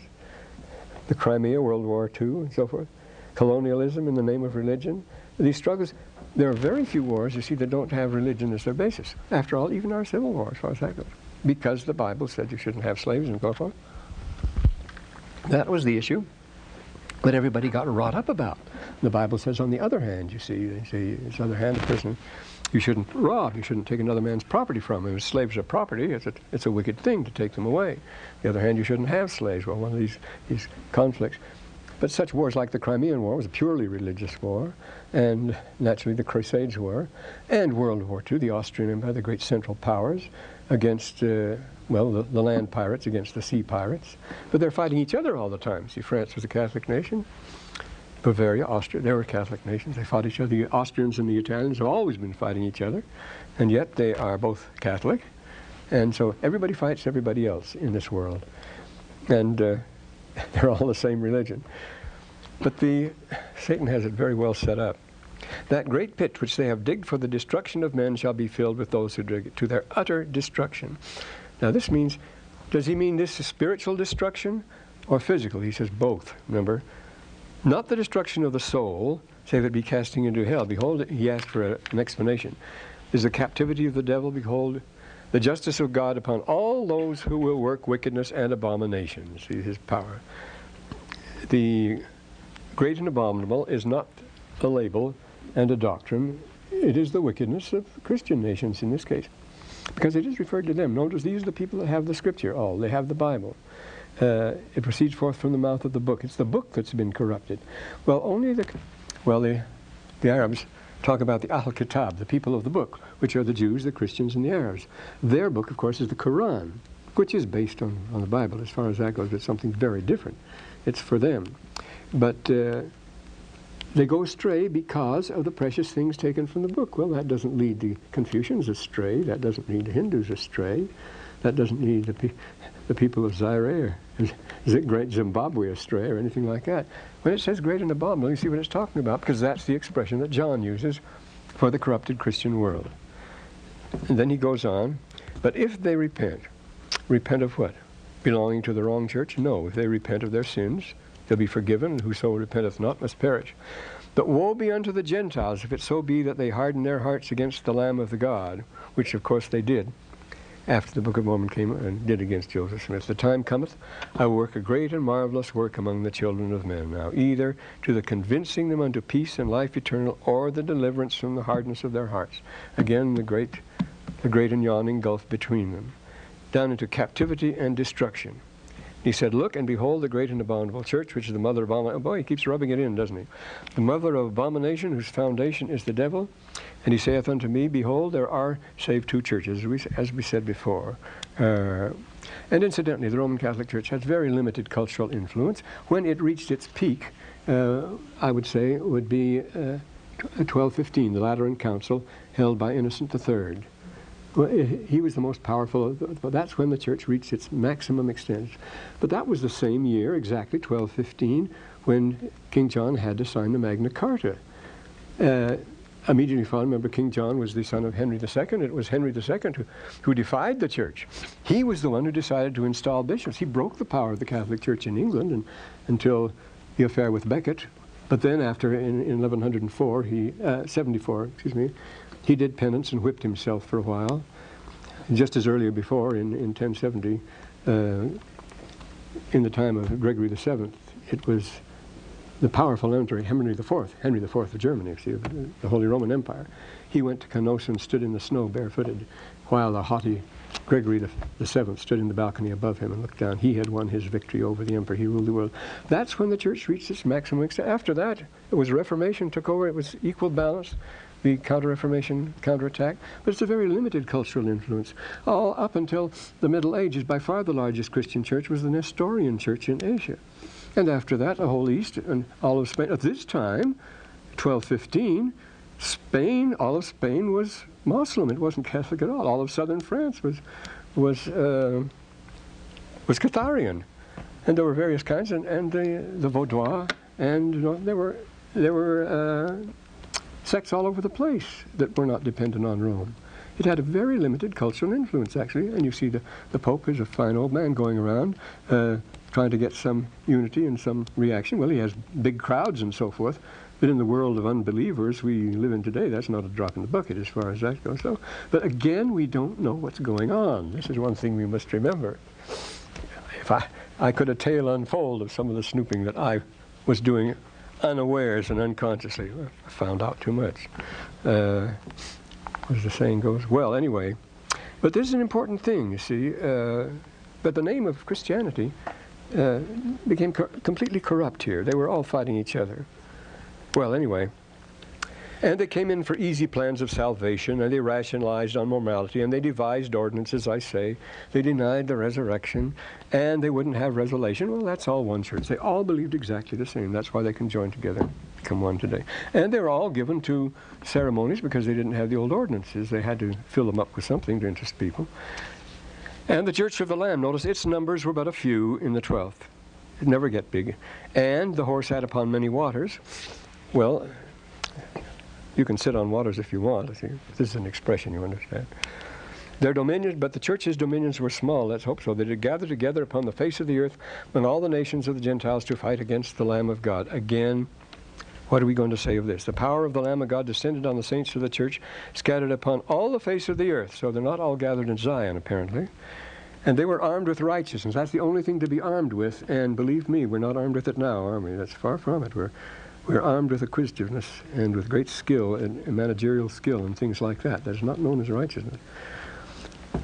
the Crimea, World War II, and so forth, colonialism in the name of religion. These struggles, there are very few wars, you see, that don't have religion as their basis. After all, even our civil war, as far as that goes, because the Bible said you shouldn't have slaves and so forth. That was the issue that everybody got wrought up about. The Bible says, on the other hand, you see, say, on the other hand, a person you shouldn't rob. You shouldn't take another man's property from him. If slaves are property, it's a, it's a wicked thing to take them away. On the other hand, you shouldn't have slaves. Well, one of these, these conflicts. But such wars like the Crimean War was a purely religious war, and naturally the Crusades were, and World War II, the Austrian Empire, the great Central Powers, against, uh, well, the, the land pirates against the sea pirates. But they're fighting each other all the time. See, France was a Catholic nation. Bavaria, Austria, they were Catholic nations. They fought each other. The Austrians and the Italians have always been fighting each other, and yet they are both Catholic. And so everybody fights everybody else in this world. And uh, *laughs* they're all the same religion. But the Satan has it very well set up. That great pit which they have digged for the destruction of men shall be filled with those who dig it to their utter destruction. Now this means, does he mean this is spiritual destruction or physical? He says both, remember? Not the destruction of the soul, save it be casting into hell. Behold, he asked for a, an explanation. Is the captivity of the devil, behold, the justice of God upon all those who will work wickedness and abominations. See his power. The great and abominable is not a label and a doctrine. It is the wickedness of Christian nations in this case. Because it is referred to them. Notice these are the people that have the scripture all. They have the Bible uh, it proceeds forth from the mouth of the book. It's the book that's been corrupted. Well, only the, well, the, the Arabs talk about the Ahl Kitab, the people of the book, which are the Jews, the Christians, and the Arabs. Their book, of course, is the Quran, which is based on, on the Bible as far as that goes, but something very different. It's for them. But uh, they go astray because of the precious things taken from the book. Well, that doesn't lead the Confucians astray. That doesn't lead the Hindus astray. That doesn't lead the, the people of Zaire or great Zimbabwe astray or anything like that. When it says great and abominable, you see what it's talking about because that's the expression that John uses for the corrupted Christian world. And then he goes on, but if they repent, repent of what? Belonging to the wrong church? No. If they repent of their sins, they'll be forgiven, and whoso repenteth not must perish. But woe be unto the Gentiles if it so be that they harden their hearts against the Lamb of the God, which of course they did after the Book of Mormon came and did against Joseph Smith. The time cometh, I will work a great and marvelous work among the children of men. Now, either to the convincing them unto peace and life eternal, or the deliverance from the hardness of their hearts. Again, the great, the great and yawning gulf between them, down into captivity and destruction. He said, Look and behold the great and abominable church, which is the mother of abomination. Oh boy, he keeps rubbing it in, doesn't he? The mother of abomination, whose foundation is the devil. And he saith unto me, Behold, there are save two churches, as we said before. Uh, and incidentally, the Roman Catholic Church has very limited cultural influence. When it reached its peak, uh, I would say, would be uh, 1215, the Lateran Council held by Innocent III. Well, he was the most powerful. But that's when the church reached its maximum extent. But that was the same year, exactly 1215, when King John had to sign the Magna Carta. Uh, immediately following, remember King John was the son of Henry II. It was Henry II who, who defied the church. He was the one who decided to install bishops. He broke the power of the Catholic Church in England and, until the affair with Becket. But then after, in, in 1104, he, uh, 74, excuse me, he did penance and whipped himself for a while. Just as earlier before, in, in 1070, uh, in the time of Gregory VII, it was the powerful emperor Henry IV, Henry IV of Germany, see, the Holy Roman Empire. He went to Canossa and stood in the snow barefooted, while the haughty Gregory VII stood in the balcony above him and looked down. He had won his victory over the emperor. He ruled the world. That's when the church reached its maximum extent. After that, it was Reformation took over. It was equal balance the Counter-Reformation counterattack, but it's a very limited cultural influence. All up until the Middle Ages, by far the largest Christian church was the Nestorian church in Asia. And after that, the whole East and all of Spain. At this time, 1215, Spain, all of Spain was Muslim. It wasn't Catholic at all. All of southern France was was uh, was Catharian, and there were various kinds, and, and the the Vaudois, and you know, there were there were uh, sects all over the place that were not dependent on Rome. It had a very limited cultural influence, actually, and you see the, the Pope is a fine old man going around uh, trying to get some unity and some reaction. Well, he has big crowds and so forth. But in the world of unbelievers we live in today, that's not a drop in the bucket as far as that goes. So, but again, we don't know what's going on. This is one thing we must remember. If I, I could a tale unfold of some of the snooping that I was doing unawares and unconsciously. I found out too much. Uh, as the saying goes. Well, anyway, but this is an important thing, you see. Uh, but the name of Christianity uh, became co completely corrupt here. They were all fighting each other. Well, anyway. And they came in for easy plans of salvation, and they rationalized on morality, and they devised ordinances, I say. They denied the resurrection, and they wouldn't have resurrection. Well, that's all one church. They all believed exactly the same. That's why they can join together, become one today. And they're all given to ceremonies because they didn't have the old ordinances. They had to fill them up with something to interest people. And the Church of the Lamb, notice its numbers were but a few in the 12th. It never get big. And the horse sat upon many waters. Well, you can sit on waters if you want. This is an expression, you understand. Their dominions, but the church's dominions were small, let's hope so. They did gather together upon the face of the earth when all the nations of the Gentiles to fight against the Lamb of God. Again, what are we going to say of this? The power of the Lamb of God descended on the saints of the church, scattered upon all the face of the earth. So they're not all gathered in Zion, apparently. And they were armed with righteousness. That's the only thing to be armed with. And believe me, we're not armed with it now, are we? That's far from it. We're, we're armed with acquisitiveness and with great skill and, managerial skill and things like that. That is not known as righteousness.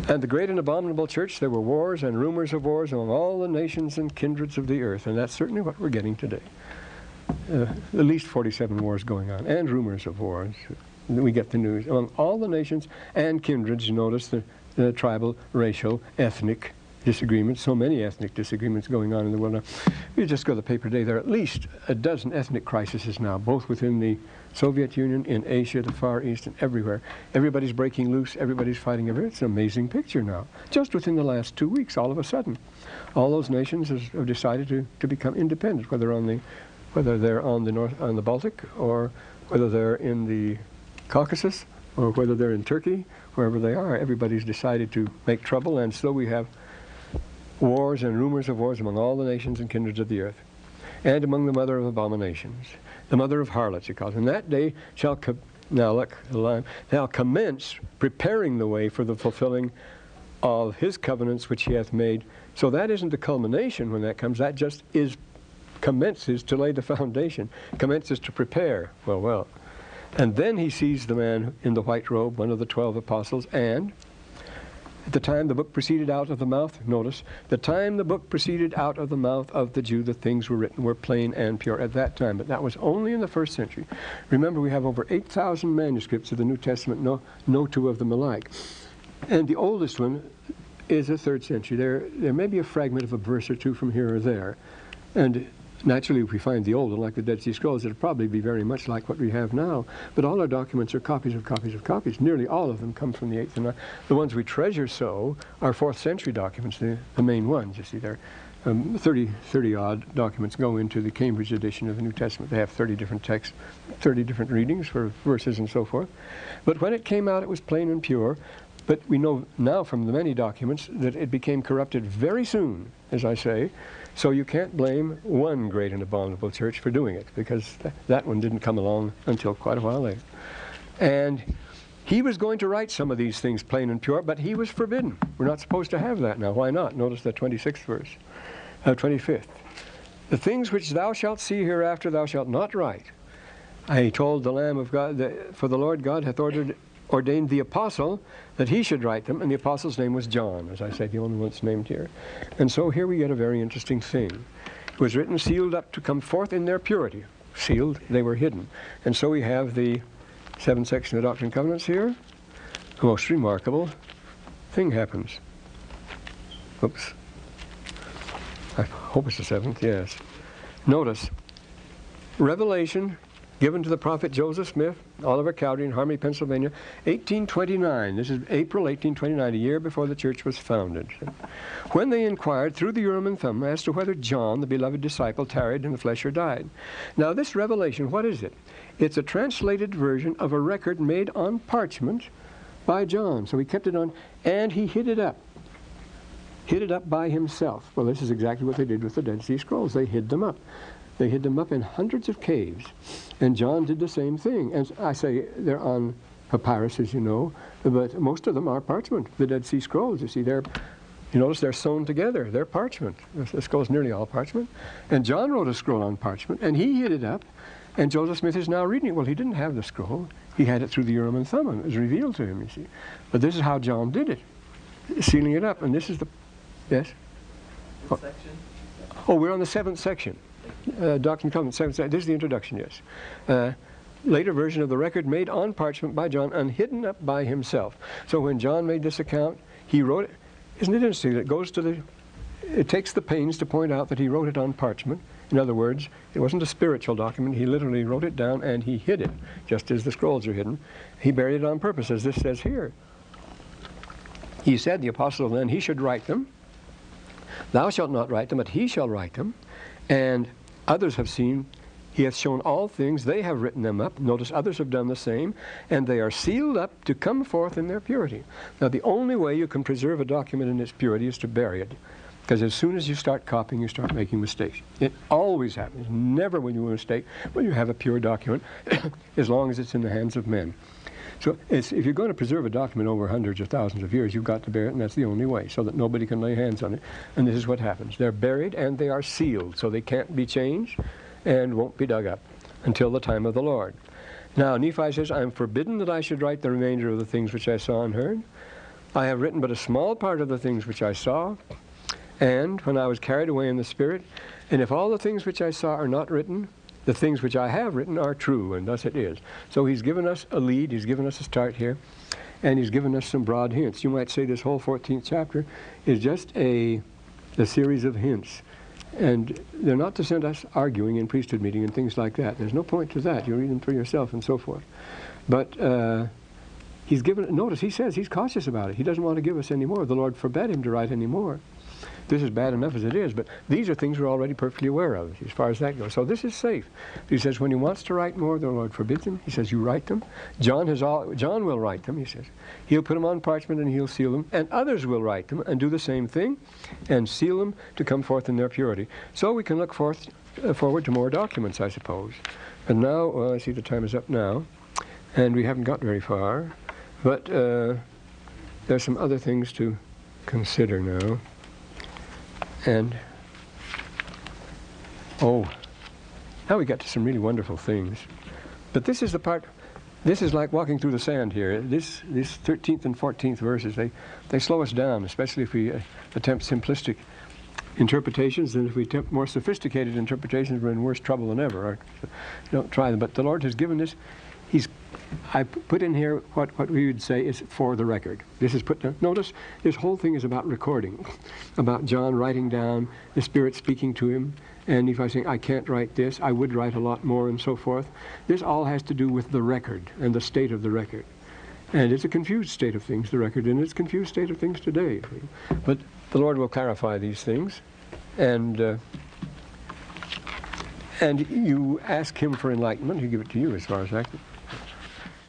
And the great and abominable church, there were wars and rumors of wars among all the nations and kindreds of the earth. And that's certainly what we're getting today uh, at least 47 wars going on, and rumors of wars. We get the news among all the nations and kindreds. Notice the, the tribal, racial, ethnic disagreements, so many ethnic disagreements going on in the world now. You just go to the paper today, there are at least a dozen ethnic crises now, both within the Soviet Union, in Asia, the Far East, and everywhere. Everybody's breaking loose, everybody's fighting everywhere. It's an amazing picture now. Just within the last two weeks, all of a sudden, all those nations has, have decided to, to become independent, whether on the whether they're on the north on the Baltic or whether they're in the Caucasus or whether they're in Turkey, wherever they are, everybody's decided to make trouble, and so we have wars and rumors of wars among all the nations and kindreds of the earth, and among the mother of abominations, the mother of harlots, he calls. And that day shall now look, now commence preparing the way for the fulfilling of his covenants which he hath made. So that isn't the culmination when that comes. That just is commences to lay the foundation, commences to prepare. Well, well. And then he sees the man in the white robe, one of the twelve apostles, and at the time the book proceeded out of the mouth, notice, the time the book proceeded out of the mouth of the Jew, the things were written were plain and pure at that time. But that was only in the first century. Remember, we have over 8,000 manuscripts of the New Testament, no, no two of them alike. And the oldest one is a third century. There, there may be a fragment of a verse or two from here or there. And Naturally, if we find the old one, like the Dead Sea Scrolls, it'll probably be very much like what we have now. But all our documents are copies of copies of copies. Nearly all of them come from the 8th and 9th. The ones we treasure so are 4th century documents, the, the main ones. You see, they're, um, 30, 30 odd documents go into the Cambridge edition of the New Testament. They have 30 different texts, 30 different readings for verses and so forth. But when it came out, it was plain and pure. But we know now from the many documents that it became corrupted very soon, as I say. So you can't blame one great and abominable church for doing it, because th- that one didn't come along until quite a while later. And he was going to write some of these things plain and pure, but he was forbidden. We're not supposed to have that now. Why not? Notice the 26th verse, uh, 25th. The things which thou shalt see hereafter thou shalt not write. I told the Lamb of God, that, for the Lord God hath ordered, ordained the apostle that he should write them, and the apostle's name was John, as I say, the only one that's named here. And so here we get a very interesting thing. It was written, sealed up to come forth in their purity. Sealed, they were hidden. And so we have the seventh section of the Doctrine and Covenants here. The most remarkable thing happens. Oops. I hope it's the seventh, yes. Notice, Revelation given to the prophet Joseph Smith, Oliver Cowdery in Harmony, Pennsylvania, 1829. This is April 1829, a year before the church was founded. When they inquired through the Urim and Thummim as to whether John, the beloved disciple, tarried in the flesh or died. Now, this revelation, what is it? It's a translated version of a record made on parchment by John. So he kept it on, and he hid it up. Hid it up by himself. Well, this is exactly what they did with the Dead Sea Scrolls. They hid them up. They hid them up in hundreds of caves. And John did the same thing. And I say they're on papyrus, as you know, but most of them are parchment. The Dead Sea Scrolls, you see, they're, you notice they're sewn together. They're parchment. The scroll's nearly all parchment. And John wrote a scroll on parchment, and he hid it up. And Joseph Smith is now reading it. Well, he didn't have the scroll. He had it through the Urim and Thummim. It was revealed to him, you see. But this is how John did it, sealing it up. And this is the, yes? Oh. Section? Oh, we're on the seventh section. Uh, Covenants, seventh. This is the introduction, yes. Uh, later version of the record made on parchment by John and hidden up by himself. So when John made this account, he wrote it. Isn't it interesting that it goes to the, it takes the pains to point out that he wrote it on parchment. In other words, it wasn't a spiritual document. He literally wrote it down and he hid it, just as the scrolls are hidden. He buried it on purpose, as this says here. He said, the apostle then, he should write them. Thou shalt not write them, but he shall write them. And others have seen, he hath shown all things, they have written them up. Notice others have done the same, and they are sealed up to come forth in their purity. Now, the only way you can preserve a document in its purity is to bury it. Because as soon as you start copying, you start making mistakes. It always happens. Never when you make a mistake when you have a pure document, *coughs* as long as it's in the hands of men. So if you're going to preserve a document over hundreds or thousands of years, you've got to bury it, and that's the only way, so that nobody can lay hands on it. And this is what happens. They're buried and they are sealed, so they can't be changed and won't be dug up until the time of the Lord. Now, Nephi says, I am forbidden that I should write the remainder of the things which I saw and heard. I have written but a small part of the things which I saw, and when I was carried away in the Spirit, and if all the things which I saw are not written, the things which I have written are true, and thus it is. So he's given us a lead, he's given us a start here, and he's given us some broad hints. You might say this whole 14th chapter is just a, a series of hints. And they're not to send us arguing in priesthood meeting and things like that. There's no point to that. You read them for yourself and so forth. But uh, he's given, notice he says he's cautious about it. He doesn't want to give us any more. The Lord forbade him to write any more. This is bad enough as it is, but these are things we're already perfectly aware of as far as that goes. So this is safe. He says when he wants to write more, the Lord forbids him. He says you write them. John has all. John will write them. He says he'll put them on parchment and he'll seal them, and others will write them and do the same thing, and seal them to come forth in their purity. So we can look forth, uh, forward to more documents, I suppose. And now, well, I see the time is up now, and we haven't got very far, but uh, there's some other things to consider now. And, oh, now we got to some really wonderful things. But this is the part, this is like walking through the sand here. This, these 13th and 14th verses, they, they slow us down, especially if we uh, attempt simplistic interpretations. And if we attempt more sophisticated interpretations, we're in worse trouble than ever. So don't try them. But the Lord has given this, He's I put in here what, what we would say is for the record. This is put down. Notice this whole thing is about recording, *laughs* about John writing down, the Spirit speaking to him, and if I say, I can't write this, I would write a lot more, and so forth. This all has to do with the record and the state of the record. And it's a confused state of things, the record, and it's a confused state of things today. But the Lord will clarify these things. and uh, and you ask him for enlightenment, he give it to you, as far as I can